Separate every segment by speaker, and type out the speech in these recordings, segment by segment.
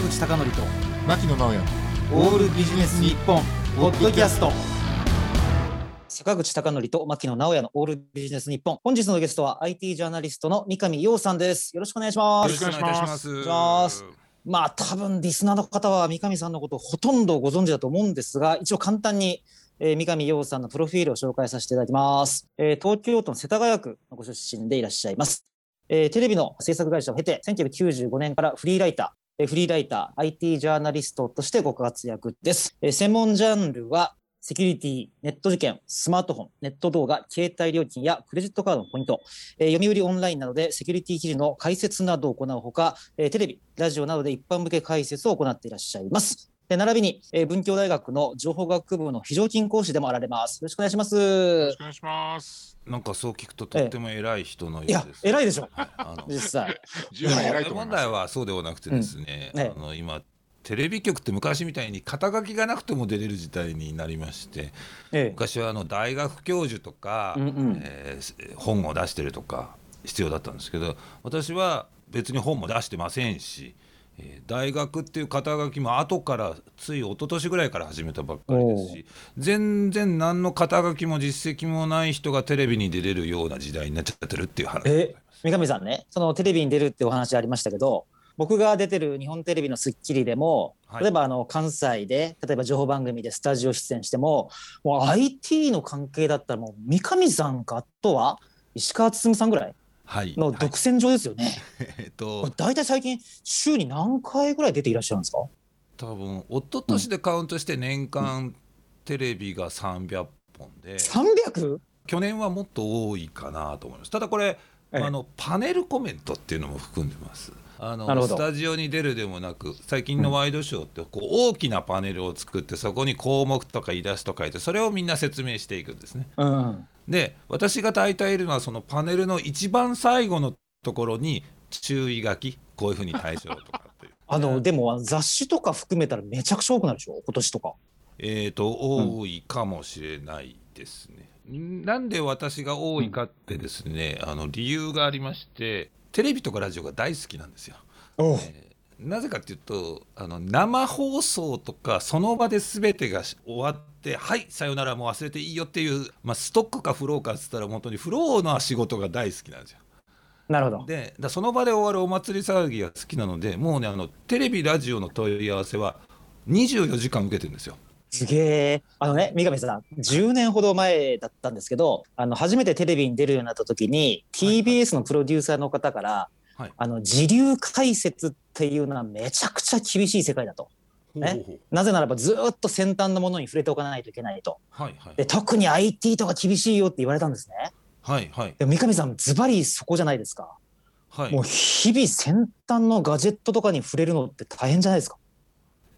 Speaker 1: 坂口孝則と
Speaker 2: 牧野直哉。
Speaker 1: オールビジネス日本ポッドキャスト。坂口孝則と牧野直哉のオールビジネス日本。本日のゲストは IT ジャーナリストの三上洋さんです。よろしくお願いします。
Speaker 2: よろしくお願いします。
Speaker 1: ます。まあ多分リスナーの方は三上さんのことをほとんどご存知だと思うんですが一応簡単にえー、三上洋さんのプロフィールを紹介させていただきます。えー、東京都の世田谷区のご出身でいらっしゃいます。えー、テレビの制作会社を経て、1995年からフリーライタフリーライター、IT ジャーナリストとしてご活躍です。専門ジャンルは、セキュリティ、ネット事件、スマートフォン、ネット動画、携帯料金やクレジットカードのポイント、え、読売オンラインなどでセキュリティ記事の解説などを行うほか、え、テレビ、ラジオなどで一般向け解説を行っていらっしゃいます。で並びに、えー、文教大学の情報学部の非常勤講師でもあられます。よろしくお願いします。よ
Speaker 2: ろしくお願いします。
Speaker 3: なんかそう聞くととっても偉い人のよう
Speaker 1: いや
Speaker 3: です。
Speaker 1: 偉いでしょ。
Speaker 3: はい、あの
Speaker 1: 実際。
Speaker 2: 十分偉いと思います。
Speaker 3: 問題はそうではなくてですね、
Speaker 1: うんええ
Speaker 3: あの今テレビ局って昔みたいに肩書きがなくても出れる時代になりまして
Speaker 1: ええ
Speaker 3: 昔はあの大学教授とか、
Speaker 1: うんうん
Speaker 3: えー本を出してるとか必要だったんですけど私は別に本も出してませんし、えー大学っていう肩書きも後からつい一昨年ぐらいから始めたばっかりですし全然何の肩書きも実績もない人がテレビに出れるような時代になっちゃってるっていう話
Speaker 1: え。三上さんね、そのテレビに出るってお話ありましたけど、僕が出てる日本テレビのスッキリでも、
Speaker 3: はい
Speaker 1: 例えばあの関西で、例えば情報番組でスタジオ出演しても、もう IT の関係だったらもう三上さんか、あとは石川進さんぐらい、の
Speaker 3: はい。
Speaker 1: 独占上ですよね。
Speaker 3: えっ
Speaker 1: これ
Speaker 3: と。
Speaker 1: 大体最近週に何回ぐらい出ていらっしゃるんですか？
Speaker 3: 多分一昨年でカウントして年間テレビが300本で
Speaker 1: ?300?
Speaker 3: 去年はもっと多いかなと思います。ただこれ
Speaker 1: ええ。
Speaker 3: あのパネルコメントっていうのも含んでます。あのスタジオに出るでもなく最近のワイドショーってこう大きなパネルを作ってそこに項目とかイラスト書いてそれをみんな説明していくんですね。
Speaker 1: うん。
Speaker 3: で私が大体いるのはそのパネルの一番最後のところに注意書きこういうふうに対処とかっていう
Speaker 1: あの、でも雑誌とか含めたらめちゃくちゃ多くなるでしょ？今年とか。
Speaker 3: えー、と多いかもしれないですね。なんで私が多いかってですね、あの理由がありましてテレビとかラジオが大好きなんですよ。
Speaker 1: お
Speaker 3: なぜかっていうとあの生放送とかその場で全てがし終わってはいさよならもう忘れていいよっていう、まあ、ストックかフローかっつったら本当にフローの仕事が大好きなんですよ。
Speaker 1: なるほど。
Speaker 3: でだその場で終わるお祭り騒ぎが好きなのでもうねあのテレビラジオの問い合わせは24時間受けてるんですよ。
Speaker 1: すげえ。あのね、三上さん、10年ほど前だったんですけど、あの、初めてテレビに出るようになった時に、
Speaker 3: はい
Speaker 1: TBS のプロデューサーの方から、
Speaker 3: はい
Speaker 1: あの、時流解説っていうのはめちゃくちゃ厳しい世界だと。ねなぜならばずーっと先端のものに触れておかないといけないと。
Speaker 3: はいはい
Speaker 1: で、特に IT とか厳しいよって言われたんですね。
Speaker 3: はいはい
Speaker 1: で三上さん、ズバリそこじゃないですか。
Speaker 3: はい
Speaker 1: もう日々先端のガジェットとかに触れるのって大変じゃないですか。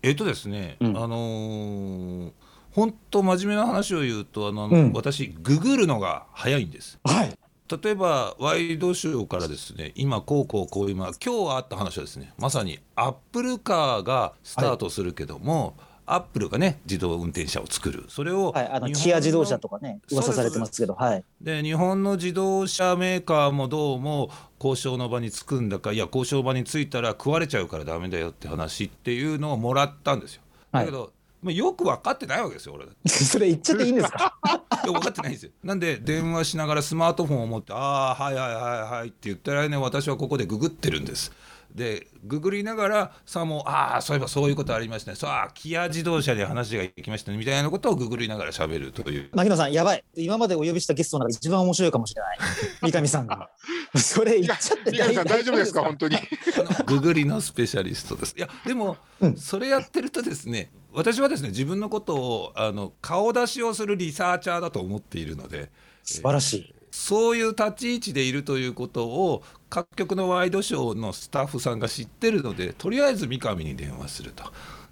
Speaker 3: えっとですね、
Speaker 1: うん
Speaker 3: あのー本当真面目な話を言うとあの、
Speaker 1: うん
Speaker 3: 私ググるのが早いんです
Speaker 1: はい。
Speaker 3: 例えばワイドショーからですね今こうこうこう今今日あった話はですねまさにアップルカーがスタートするけども、アップルがね自動運転車を作るそれを
Speaker 1: はい。あの、キア自動車とかね、噂されてますけど、はい。
Speaker 3: で日本の自動車メーカーもどうも交渉の場に着くんだかいや交渉場に着いたら食われちゃうからダメだよって話っていうのをもらったんですよだけど、まあ、よく分かってないわけですよ俺
Speaker 1: それ言っちゃっていいんですか？
Speaker 3: 分かってないんですよ。なんで電話しながらスマートフォンを持って「ああはいはいはいはい」って言ったらね私はここでググってるんです。でググりながらさもああそういえばそういうことありましたねさあキア自動車で話がいきましたねみたいなことをググりながら喋るという
Speaker 1: 牧野さん、やばい。今までお呼びしたゲストの中で一番面白いかもしれない。三上さんが。それ言っちゃって
Speaker 2: 三上さん大丈夫ですか 本当に？
Speaker 3: ググりのスペシャリストです。いやでも、
Speaker 1: うん
Speaker 3: それやってるとですね私はですね自分のことをあの顔出しをするリサーチャーだと思っているので
Speaker 1: 素晴らしい。
Speaker 3: そういう立ち位置でいるということを各局のワイドショーのスタッフさんが知ってるのでとりあえず三上に電話すると。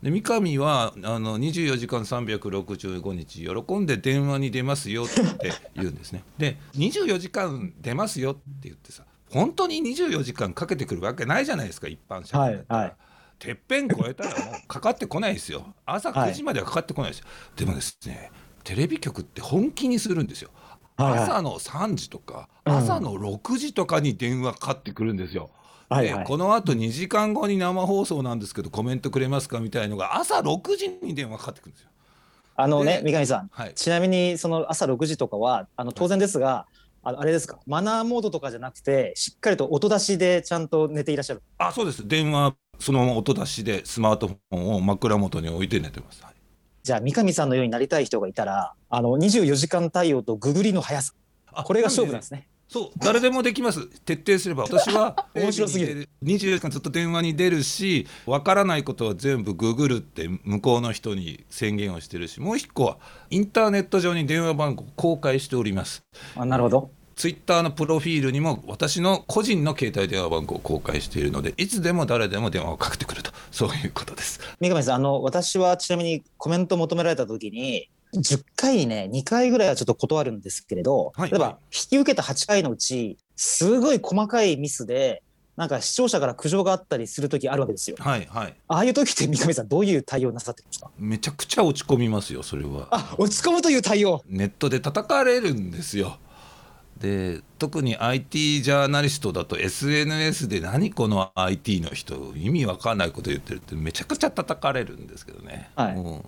Speaker 3: で三上はあの24時間365日喜んで電話に出ますよって言うんですね。で24時間出ますよって言ってさ本当に24時間かけてくるわけないじゃないですか一般社会だったら。
Speaker 1: はいはい
Speaker 3: てっぺん越えたらもうかかってこないですよ朝9時まではかかってこないですよ、でもですねテレビ局って本気にするんですよ
Speaker 1: はいはい
Speaker 3: 朝の3時とか
Speaker 1: うん
Speaker 3: 朝の6時とかに電話かかってくるんですよ。
Speaker 1: はいはい
Speaker 3: でこのあと2時間後に生放送なんですけどコメントくれますかみたいのが朝6時に電話かかってくるんですよ。
Speaker 1: あのね、
Speaker 3: で
Speaker 1: 三上さん、
Speaker 3: はい、
Speaker 1: ちなみにその朝6時とかは、あの当然ですが、あのあれですか、マナーモードとかじゃなくて、しっかりと音出しでちゃんと寝ていらっしゃる。
Speaker 3: あそうです電話そのまま音出しでスマートフォンを枕元に置いて寝てます。はい
Speaker 1: じゃあ、三上さんのようになりたい人がいたら、あの24時間対応とググりの速さ、
Speaker 3: あ
Speaker 1: これが勝負なんですね。
Speaker 3: そう誰でもできます。徹底すれば。私 は
Speaker 1: 面白すぎる。
Speaker 3: テレビに出る24時間ずっと電話に出るしわからないことは全部ググるって向こうの人に宣言をしてるしもう一個はインターネット上に電話番号を公開しております。
Speaker 1: あなるほど。
Speaker 3: ツイッターのプロフィールにも私の個人の携帯電話番号を公開しているのでいつでも誰でも電話をかけてくると そういうことです
Speaker 1: 三上さん、あの私はちなみにコメント求められたときに、10回にね、2回ぐらいはちょっと断るんですけれど、
Speaker 3: はい
Speaker 1: 例えば、引き受けた8回のうち、すごい細かいミスで、なんか視聴者から苦情があったりするときあるわけですよ。
Speaker 3: はいはい
Speaker 1: ああいう時って三上さん、どういう対応なさってるんですか
Speaker 3: めちゃくちゃ落ち込みますよそれは
Speaker 1: あ落ち込むという対応。
Speaker 3: ネットで叩かれるんですよ。で特に IT ジャーナリストだと SNS で何この IT の人意味わかんないこと言ってるってめちゃくちゃ叩かれるんですけどね、
Speaker 1: はい。
Speaker 3: うん。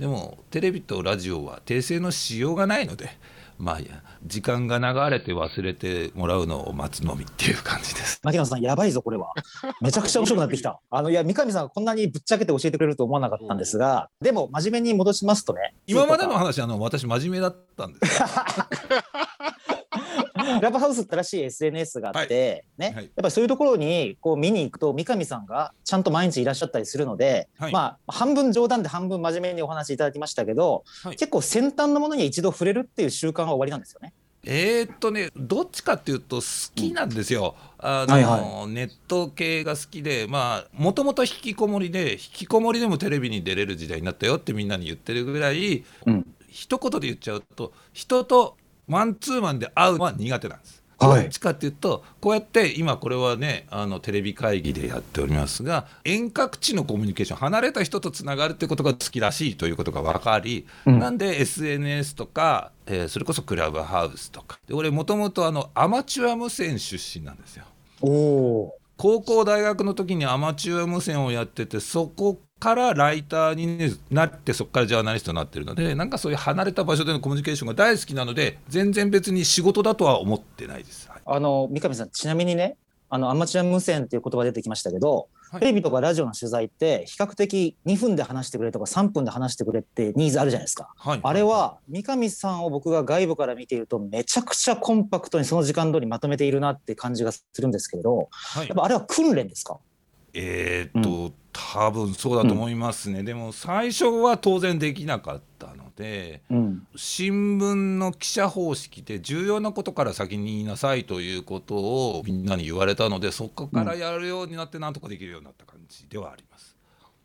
Speaker 3: でもテレビとラジオは訂正のしようがないのでまあ時間が流れて忘れてもらうのを待つのみっていう感じです。
Speaker 1: 牧野さん、やばいぞ、これは。めちゃくちゃ面白くなってきた。あの、いや、三上さんがこんなにぶっちゃけて教えてくれると思わなかったんですが、でも、真面目に戻しますとね。
Speaker 3: 今までの話あの私真面目だったんですよ
Speaker 1: ラブハウスってらしい SNS があって、ね、
Speaker 3: はい。
Speaker 1: やっぱりそういうところにこう見に行くと三上さんがちゃんと毎日いらっしゃったりするので、
Speaker 3: はい。
Speaker 1: まあ半分冗談で半分真面目にお話しいただきましたけど、
Speaker 3: はい。
Speaker 1: 結構先端のものに一度触れるっていう習慣は終わりなんですよね。
Speaker 3: えーっとねどっちかっていうと好きなんですよ、あの
Speaker 1: はいは
Speaker 3: ネット系が好きでまあもともと引きこもりで引きこもりでもテレビに出れる時代になったよってみんなに言ってるぐらい
Speaker 1: うん。
Speaker 3: 一言で言っちゃうと人とマンツーマンで会うのは苦手なんです。
Speaker 1: はい。
Speaker 3: どっちかっていうとこうやって今これはねあのテレビ会議でやっておりますが遠隔地のコミュニケーション離れた人とつながるってことが好きらしいということが分かり、
Speaker 1: うん。
Speaker 3: なんで SNS とか、えーそれこそクラブハウスとか。で俺もともとあのアマチュア無線出身なんですよ。
Speaker 1: おお
Speaker 3: 高校大学の時にアマチュア無線をやっててそこからライターにねなってそこからジャーナリストになってるのでなんかそういう離れた場所でのコミュニケーションが大好きなので全然別に仕事だとは思ってないです。はい。
Speaker 1: あの三上さんちなみにねあのアマチュア無線っていう言葉出てきましたけど、
Speaker 3: はい。
Speaker 1: テレビとかラジオの取材って比較的2分で話してくれとか3分で話してくれってニーズあるじゃないですか。
Speaker 3: はい、
Speaker 1: あれは三上さんを僕が外部から見ているとめちゃくちゃコンパクトにその時間通りまとめているなって感じがするんですけれど
Speaker 3: はい。
Speaker 1: やっぱあれは訓練ですか？
Speaker 3: えーっと、多分そうだと思いますね、でも最初は当然できなかったので
Speaker 1: うん
Speaker 3: 新聞の記者方式で重要なことから先に言いなさいということをみんなに言われたのでそこからやるようになってなんとかできるようになった感じではあります。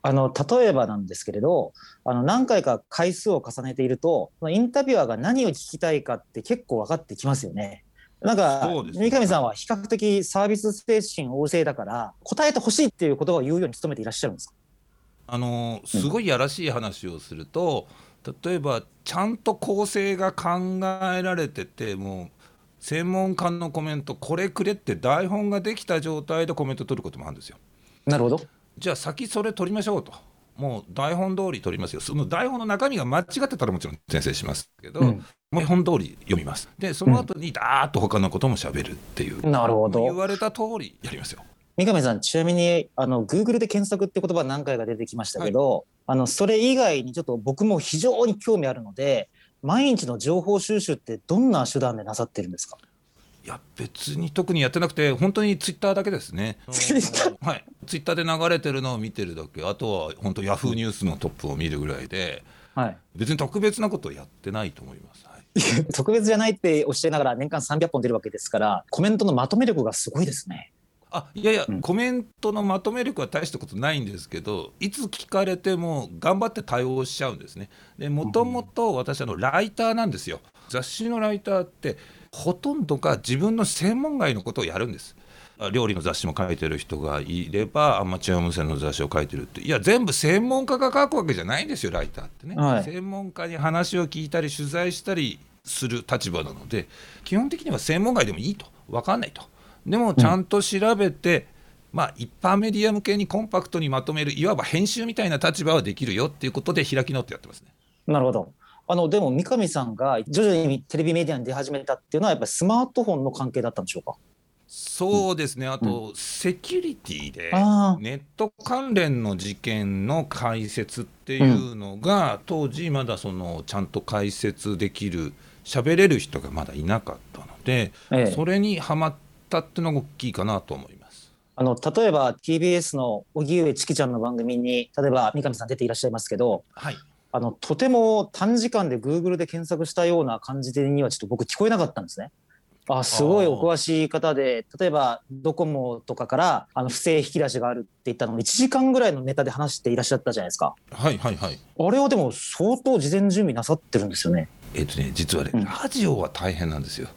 Speaker 1: あの例えばなんですけれどあの何回か回数を重ねているとインタビュアーが何を聞きたいかって結構分かってきますよね。なんか、三上さんは比較的サービス精神旺盛だから答えてほしいっていうことを言うように努めていらっしゃるんですか？
Speaker 3: あのすごいやらしい話をすると、例えばちゃんと構成が考えられててもう専門家のコメントこれくれって台本ができた状態でコメント取ることもあるんですよ。
Speaker 1: なるほど。
Speaker 3: じゃあ先それ取りましょうと。もう台本通り取りますよ。その台本の中身が間違ってたらもちろん訂正しますけど、
Speaker 1: うん
Speaker 3: 台本通り読みます。で、その後にダーッと他のことも喋るっていう、
Speaker 1: なるほ
Speaker 3: 言
Speaker 1: ど。
Speaker 3: われた通りやりますよ。
Speaker 1: 三上さん、ちなみに、あの、Google で検索って言葉何回か出てきましたけど、あの、それ以外にちょっと僕も非常に興味あるので、毎日の情報収集ってどんな手段でなさってるんですか？
Speaker 3: いや別に特にやってなくて本当にツイッターだけですね。
Speaker 1: Twitter？
Speaker 3: はい。ツイッターで流れてるのを見てるだけ。あとは本当ヤフーニュースのトップを見るぐらいで、
Speaker 1: はい。
Speaker 3: 別に特別なことをやってないと思います。はい。
Speaker 1: 特別じゃないっておっしゃいながら年間300本出るわけですから、コメントのまとめ力がすごいですね。
Speaker 3: あいやいや、
Speaker 1: うん
Speaker 3: コメントのまとめ力は大したことないんですけどいつ聞かれても頑張って対応しちゃうんですね。でもともと私あのライターなんですよ。雑誌のライターってほとんどが自分の専門外のことをやるんです。あ料理の雑誌も書いてる人がいればアマチュア無線の雑誌を書いてるっていや全部専門家が書くわけじゃないんですよライターってね、
Speaker 1: はい
Speaker 3: 専門家に話を聞いたり取材したりする立場なので基本的には専門外でもいいと分かんないとでもちゃんと調べてまあ、一般メディア向けにコンパクトにまとめるいわば編集みたいな立場はできるよっていうことで開き直ってやってますね。
Speaker 1: なるほど。あのでも三上さんが徐々にテレビメディアに出始めたっていうのはやっぱりスマートフォンの関係だったんでしょうか？
Speaker 3: そうですね、あと、セキュリティで、
Speaker 1: あ
Speaker 3: ネット関連の事件の解説っていうのが、当時、まだそのちゃんと解説できる、喋れる人がまだいなかったので、それにはまったっていうのが大きいかなと思います。
Speaker 1: あの例えば TBS の荻上チキちゃんの番組に例えば三上さん出ていらっしゃいますけど
Speaker 3: はい、
Speaker 1: あのとても短時間で Google で検索したような感じにはちょっと僕聞こえなかったんですね。あすごいお詳しい方で例えばドコモとかからあの不正引き出しがあるって言ったのを1時間ぐらいのネタで話していらっしゃったじゃないですか。
Speaker 3: はい、はい、はい。
Speaker 1: あれはでも相当事前準備なさってるんですよね。
Speaker 3: えっとね、実はね、
Speaker 1: うん
Speaker 3: ラジオは大変なんですよ。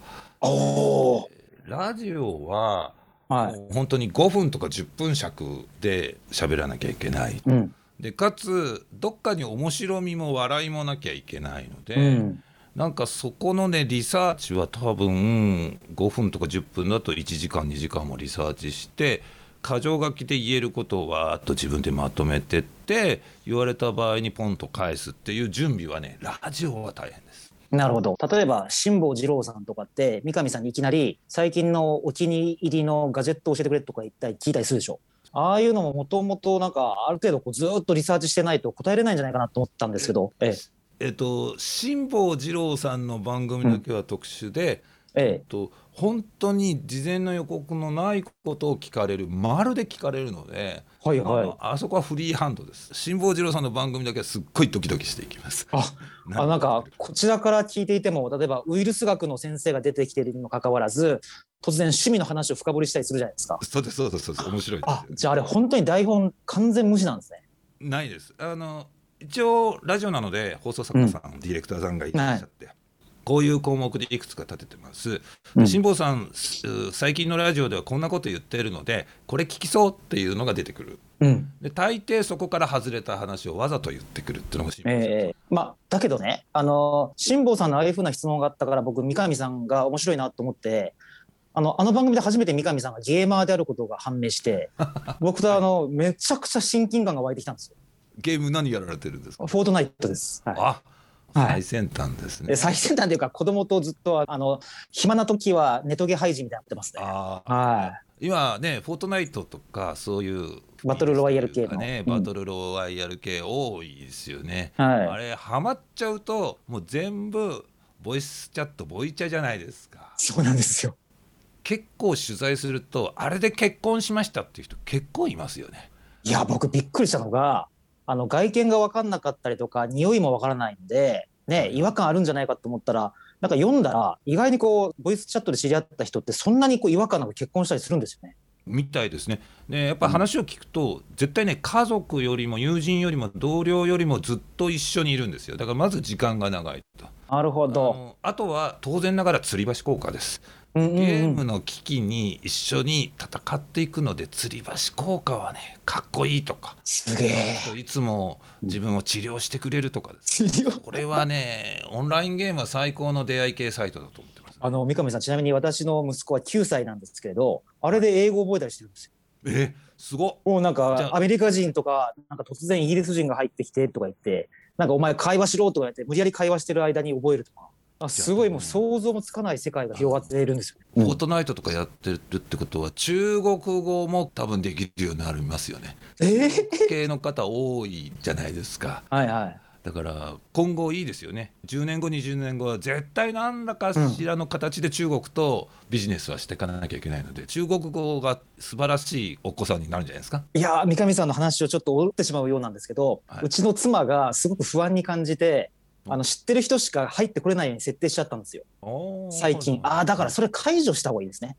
Speaker 1: おお。
Speaker 3: ラジオは、
Speaker 1: はい。
Speaker 3: 本当に5分とか10分尺で喋らなきゃいけない。
Speaker 1: うん。
Speaker 3: でかつどっかに面白みも笑いもなきゃいけないので、
Speaker 1: うん。
Speaker 3: なんかそこのねリサーチは多分5分とか10分だと1時間2時間もリサーチして箇条書きで言えることをわーっと自分でまとめてって言われた場合にポンと返すっていう準備はねラジオは大変です。
Speaker 1: なるほど。例えば辛坊治郎さんとかって三上さんにいきなり最近のお気に入りのガジェットを教えてくれとか言ったり聞いたりするでしょ。ああいうのももともとなんかある程度こうずっとリサーチしてないと答えれないんじゃないかなと思ったんですけど。え
Speaker 3: えっと辛坊治郎さんの番組だけは特殊で、
Speaker 1: え。え
Speaker 3: えっと本当に事前の予告のないことを聞かれるまるで聞かれるので。
Speaker 1: え。はい
Speaker 3: あ
Speaker 1: はい
Speaker 3: の。あそこはフリーハンドです。辛坊治郎さんの番組だけはすっごいドキドキしていきます。
Speaker 1: ああなんかこちらから聞いていても例えばウイルス学の先生が出てきているにもかかわらず突然趣味の話を深掘りしたりするじゃないですか。
Speaker 3: そうですそうですそうです面白いですよ
Speaker 1: あじゃああれ本当に台本完全無視なんですね。
Speaker 3: ないです。あの一応ラジオなので放送作家さん、ディレクターさんがいらっしゃって、こういう項目でいくつか立ててます。
Speaker 1: うん
Speaker 3: 辛坊さんす最近のラジオではこんなこと言ってるのでこれ聞きそうっていうのが出てくる。
Speaker 1: うん。
Speaker 3: で大抵そこから外れた話をわざと言ってくるっていうのが辛坊さん
Speaker 1: ええまあだけどねあの辛坊さんのああいうふうな質問があったから僕三上さんが面白いなと思ってあのあの番組で初めて三上さんがゲーマーであることが判明して 僕とあのめちゃくちゃ親近感が湧いてきたんですよ。
Speaker 3: ゲーム何やられてるんですか？
Speaker 1: フォートナイトです。はい
Speaker 3: あ、
Speaker 1: はい
Speaker 3: 最先端ですね。
Speaker 1: で最先端というか子供とずっとあの暇な時はネトゲ廃人みたいになってますね。は
Speaker 3: 今ね、フォートナイトとかそういう
Speaker 1: バトルロワイヤル系の
Speaker 3: バトルロワイヤル系多いですよね。
Speaker 1: い。はい。
Speaker 3: あれハマっちゃうともう全部ボイスチャットボイチャじゃないですか。
Speaker 1: そうなんですよ。
Speaker 3: 結構取材するとあれで結婚しましたっていう人結構いますよね。
Speaker 1: いや僕びっくりしたのがあの外見が分かんなかったりとか匂いも分からないんで、ね、違和感あるんじゃないかと思ったらなんか読んだら意外にこうボイスチャットで知り合った人ってそんなにこう違和感なく結婚したりするんですよね。
Speaker 3: みたいですね。でやっぱ話を聞くと、絶対ね家族よりも友人よりも同僚よりもずっと一緒にいるんですよ。だからまず時間が長いと。
Speaker 1: なるほ
Speaker 3: あ
Speaker 1: ど。
Speaker 3: のあとは当然ながら吊り橋効果です。ゲー
Speaker 1: うん
Speaker 3: ムの危機に一緒に戦っていくので吊り橋効果はねかっこいいとか。
Speaker 1: すげえ。
Speaker 3: いつも自分を治療してくれるとかです。これはねオンラインゲームは最高の出会い系サイトだと思ってます、
Speaker 1: あの三上さんちなみに私の息子は9歳なんですけれどあれで英語を覚えたりしてるんですよ。
Speaker 3: えすごっ。
Speaker 1: もうなんかアメリカ人とかなんか突然イギリス人が入ってきてとか言ってなんかお前会話しろとか言って無理やり会話してる間に覚えるとかあすごいもう想像もつかない世界が広がっているんですよ。
Speaker 3: フォートナイトとかやってるってことは中国語も多分できるようになりますよね。
Speaker 1: えー、
Speaker 3: 系の方多いじゃないですか。
Speaker 1: はいはい。
Speaker 3: だから今後いいですよね。10年後20年後は絶対何らかしらの形で中国とビジネスはしていかなきゃいけないので、中国語が素晴らしいお子さんになるんじゃないですか？
Speaker 1: いやー三上さんの話をちょっと折ってしまうようなんですけど、
Speaker 3: はい。う
Speaker 1: ちの妻がすごく不安に感じてあの知ってる人しか入ってこれないように設定しちゃったんですよ。最近。ああだからそれ解除した方がいいですね。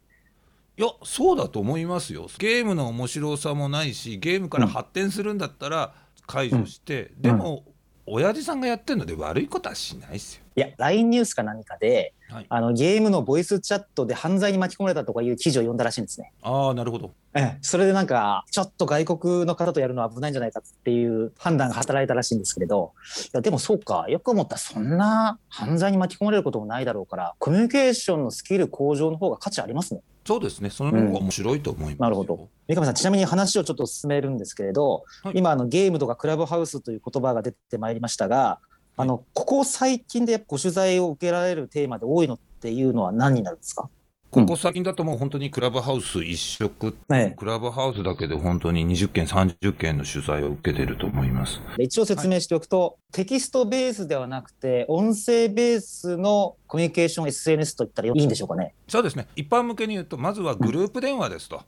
Speaker 3: いやそうだと思いますよ。ゲームの面白さもないしゲームから発展するんだったら解除して、でも、親父さんがやってるので悪いことはしないですよ
Speaker 1: いや、LINE ニュースか何かで、
Speaker 3: はい、
Speaker 1: あのゲームのボイスチャットで犯罪に巻き込まれたとかいう記事を読んだらしいんですね。
Speaker 3: ああなるほど
Speaker 1: ええ、それでなんか、ちょっと外国の方とやるのは危ないんじゃないかっていう判断が働いたらしいんですけれど、いやでもそうか、よく思ったらそんな犯罪に巻き込まれることもないだろうから、コミュニケーションのスキル向上の方が価値ありますね。
Speaker 3: そうですねその方が面白いと思います、
Speaker 1: なるほど。三上さん、ちなみに話をちょっと進めるんですけれど、
Speaker 3: はい
Speaker 1: 今あのゲームとかクラブハウスという言葉が出てまいりましたが、あのここ最近でやっぱご取材を受けられるテーマで多いのっていうのは何になるんですか？
Speaker 3: ここ最近だともう本当にクラブハウス一色、
Speaker 1: ええ
Speaker 3: クラブハウスだけで本当に20件、30件の取材を受けてると思います。
Speaker 1: で一応説明しておくと、テキストベースではなくて、音声ベースのコミュニケーション SNS といったらいいんでしょうかね？
Speaker 3: そうですね、一般向けに言うと、まずはグループ電話ですと。みん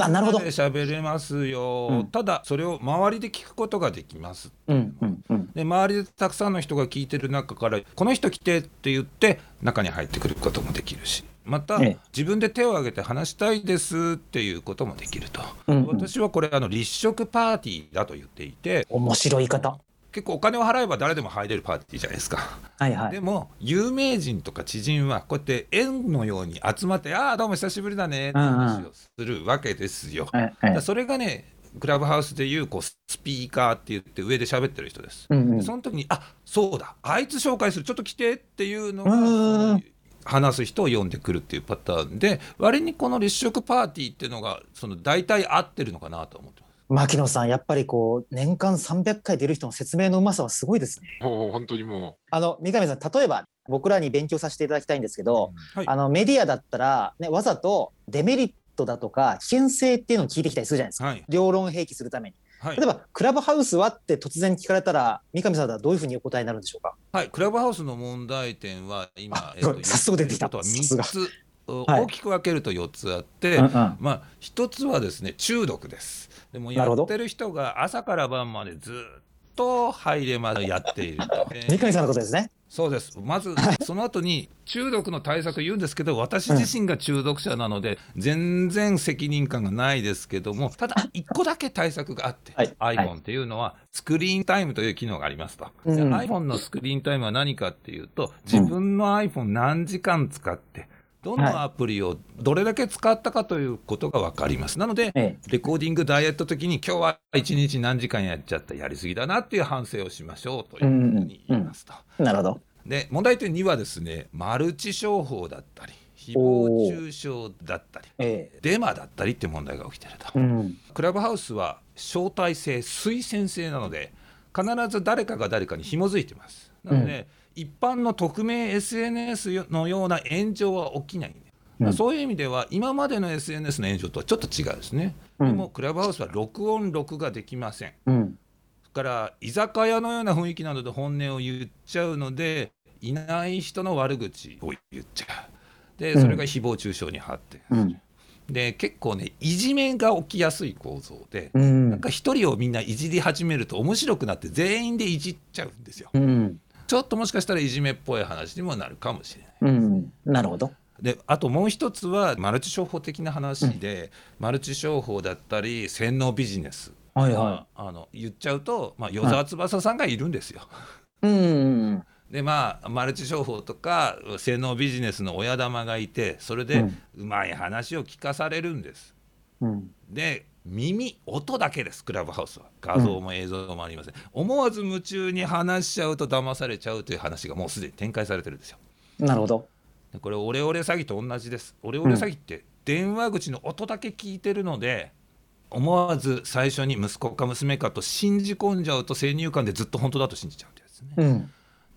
Speaker 1: あなるほど。
Speaker 3: なで喋れますよ、
Speaker 1: うん。
Speaker 3: ただそれを周りで聞くことができます。
Speaker 1: うんうんうん。
Speaker 3: で周りでたくさんの人が聞いてる中からこの人来てって言って中に入ってくることもできるしまた、
Speaker 1: ええ。
Speaker 3: 自分で手を挙げて話したいですっていうこともできると、
Speaker 1: うんうん。
Speaker 3: 私はこれあの立食パーティーだと言っていて。
Speaker 1: 面白い方。
Speaker 3: 結構お金を払えば誰でも入れるパーティーじゃないですか。
Speaker 1: はいはい。
Speaker 3: でも有名人とか知人はこうやって円のように集まって「ああどうも久しぶりだね」って話をするわけですよ。
Speaker 1: はいはい
Speaker 3: だからそれがねクラブハウスでいうこうスピーカーって言って上で喋ってる人です。
Speaker 1: うんうん
Speaker 3: でその時に「あそうだあいつ紹介するちょっと来て」っていうのが話す人を呼んでくるっていうパターンで割にこの立食パーティーっていうのがその大体合ってるのかなと思ってます。
Speaker 1: 牧野さん、やっぱりこう、年間300回出る人の説明のうまさはすごいですね。
Speaker 2: もう本当にも
Speaker 1: あの、三上さん、例えば僕らに勉強させていただきたいんですけど、
Speaker 3: はい
Speaker 1: あのメディアだったら、ね、わざとデメリットだとか危険性っていうのを聞いてきたりするじゃないですか。
Speaker 3: はい
Speaker 1: 両論併記するために。
Speaker 3: はい
Speaker 1: 例えば、クラブハウスはって突然聞かれたら、三上さんはどういうふうにお答えになるんでしょうか？
Speaker 3: はい、クラブハウスの問題点は今
Speaker 1: あ、そう早速出てきた
Speaker 3: とは3つ、
Speaker 1: はい
Speaker 3: 大きく分けると4つあって、
Speaker 1: うんうん。
Speaker 3: まあ1つはですね中毒です。でもやってる人が朝から晩までずっと入れまでやっていると。えー
Speaker 1: 三上さんのことですね。
Speaker 3: そうです。まずその後に中毒の対策言うんですけど私自身が中毒者なので全然責任感がないですけどもただ1個だけ対策があって、
Speaker 1: はい。はい。
Speaker 3: iPhone っていうのはスクリーンタイムという機能がありますと、で
Speaker 1: うん
Speaker 3: iPhone のスクリーンタイムは何かっていうと自分の iPhone 何時間使ってどのアプリをどれだけ使ったかということが分かりますなので
Speaker 1: え
Speaker 3: レコーディングダイエット時に今日は1日何時間やっちゃったやりすぎだなっていう反省をしましょうというふうに言いますと。
Speaker 1: え、なるほど。
Speaker 3: で問題点2はですねマルチ商法だったり誹謗中傷だったり
Speaker 1: ええ。
Speaker 3: デマだったりっていう問題が起きてると、
Speaker 1: うん。
Speaker 3: クラブハウスは招待制推薦制なので必ず誰かが誰かに紐づいてますなので、一般の匿名 SNS のような炎上は起きない
Speaker 1: うん。
Speaker 3: そういう意味では今までの SNS の炎上とはちょっと違うですね、
Speaker 1: うん。
Speaker 3: でもクラブハウスは録音録画できません。
Speaker 1: うん。
Speaker 3: それから居酒屋のような雰囲気なので本音を言っちゃうのでいない人の悪口を言っちゃう。で
Speaker 1: うん。
Speaker 3: それが誹謗中傷に発展する、
Speaker 1: うん。
Speaker 3: で結構ねいじめが起きやすい構造で、
Speaker 1: うん。
Speaker 3: なんか一人をみんないじり始めると面白くなって全員でいじっちゃうんですよ。
Speaker 1: うん。
Speaker 3: ちょっともしかしたらいじめっぽい話にもなるかもしれない
Speaker 1: うん。なるほど。
Speaker 3: であともう一つはマルチ商法的な話で、マルチ商法だったり洗脳ビジネス
Speaker 1: はいは
Speaker 3: まああの言っちゃうと、まあ、与沢翼さんがいるんですよ。
Speaker 1: い。うん。
Speaker 3: でまあマルチ商法とか洗脳ビジネスの親玉がいてそれで
Speaker 1: うん
Speaker 3: うまい話を聞かされるんです。
Speaker 1: うん。
Speaker 3: で耳音だけですクラブハウスは画像も映像もありません、思わず夢中に話しちゃうと騙されちゃうという話がもうすでに展開されてるんですよ。
Speaker 1: なるほど。
Speaker 3: でこれオレオレ詐欺と同じです。オレオレ詐欺って電話口の音だけ聞いてるので、思わず最初に息子か娘かと信じ込んじゃうと先入観でずっと本当だと信じちゃうってやつね。
Speaker 1: うん。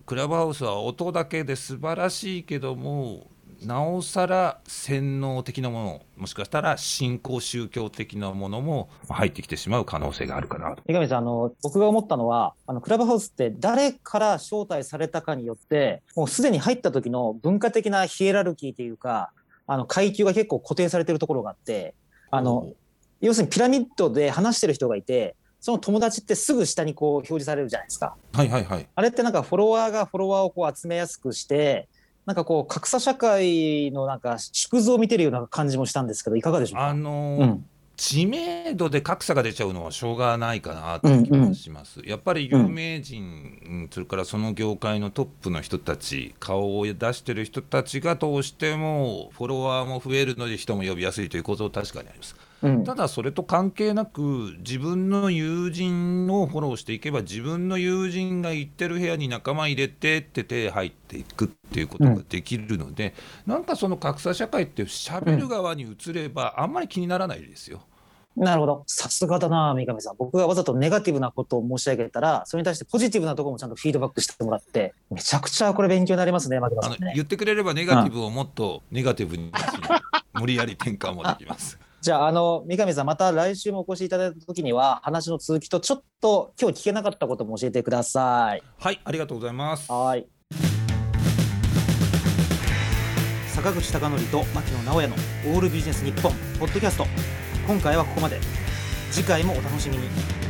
Speaker 3: クラブハウスは音だけで素晴らしいけどもなおさら洗脳的なものもしかしたら信仰宗教的なものも入ってきてしまう可能性があるかなと。
Speaker 1: 三上さん、あの、僕が思ったのは、あの、クラブハウスって誰から招待されたかによって、もうすでに入った時の文化的なヒエラルキーというか、あの、階級が結構固定されてるところがあって、あの、要するにピラミッドで話してる人がいて、その友達ってすぐ下にこう表示されるじゃないですか。
Speaker 3: はいはいはい。
Speaker 1: あれってなんかフォロワーがフォロワーをこう集めやすくして、なんかこう格差社会のなんか縮図を見てるような感じもしたんですけど、いかがでしょうか？
Speaker 3: あのー
Speaker 1: うん。
Speaker 3: 知名度で格差が出ちゃうのはしょうがないかなという気がします、やっぱり有名人、うんそれからその業界のトップの人たち顔を出してる人たちがどうしてもフォロワーも増えるので人も呼びやすいということは確かにあります。
Speaker 1: うん
Speaker 3: ただそれと関係なく自分の友人をフォローしていけば自分の友人が行ってる部屋に仲間入れてって手入っていくっていうことができるので、なんかその格差社会って喋る側に移ればあんまり気にならないですよ。
Speaker 1: なるほど。さすがだな、三上さん。僕がわざとネガティブなことを申し上げたら、それに対してポジティブなところもちゃんとフィードバックしてもらって、めちゃくちゃこれ勉強になりますね、さんね。
Speaker 3: 言ってくれればネガティブをもっとネガティブにし無理やり転換もできます。
Speaker 1: じゃあ、あの、三上さん、また来週もお越しいただいたときには、話の続きと、ちょっと今日聞けなかったことも教えてください。
Speaker 3: はい、ありがとうございます。
Speaker 1: はい。坂口孝則と牧野直哉のオールビジネス日本ポッドキャスト。今回はここまで。次回もお楽しみに。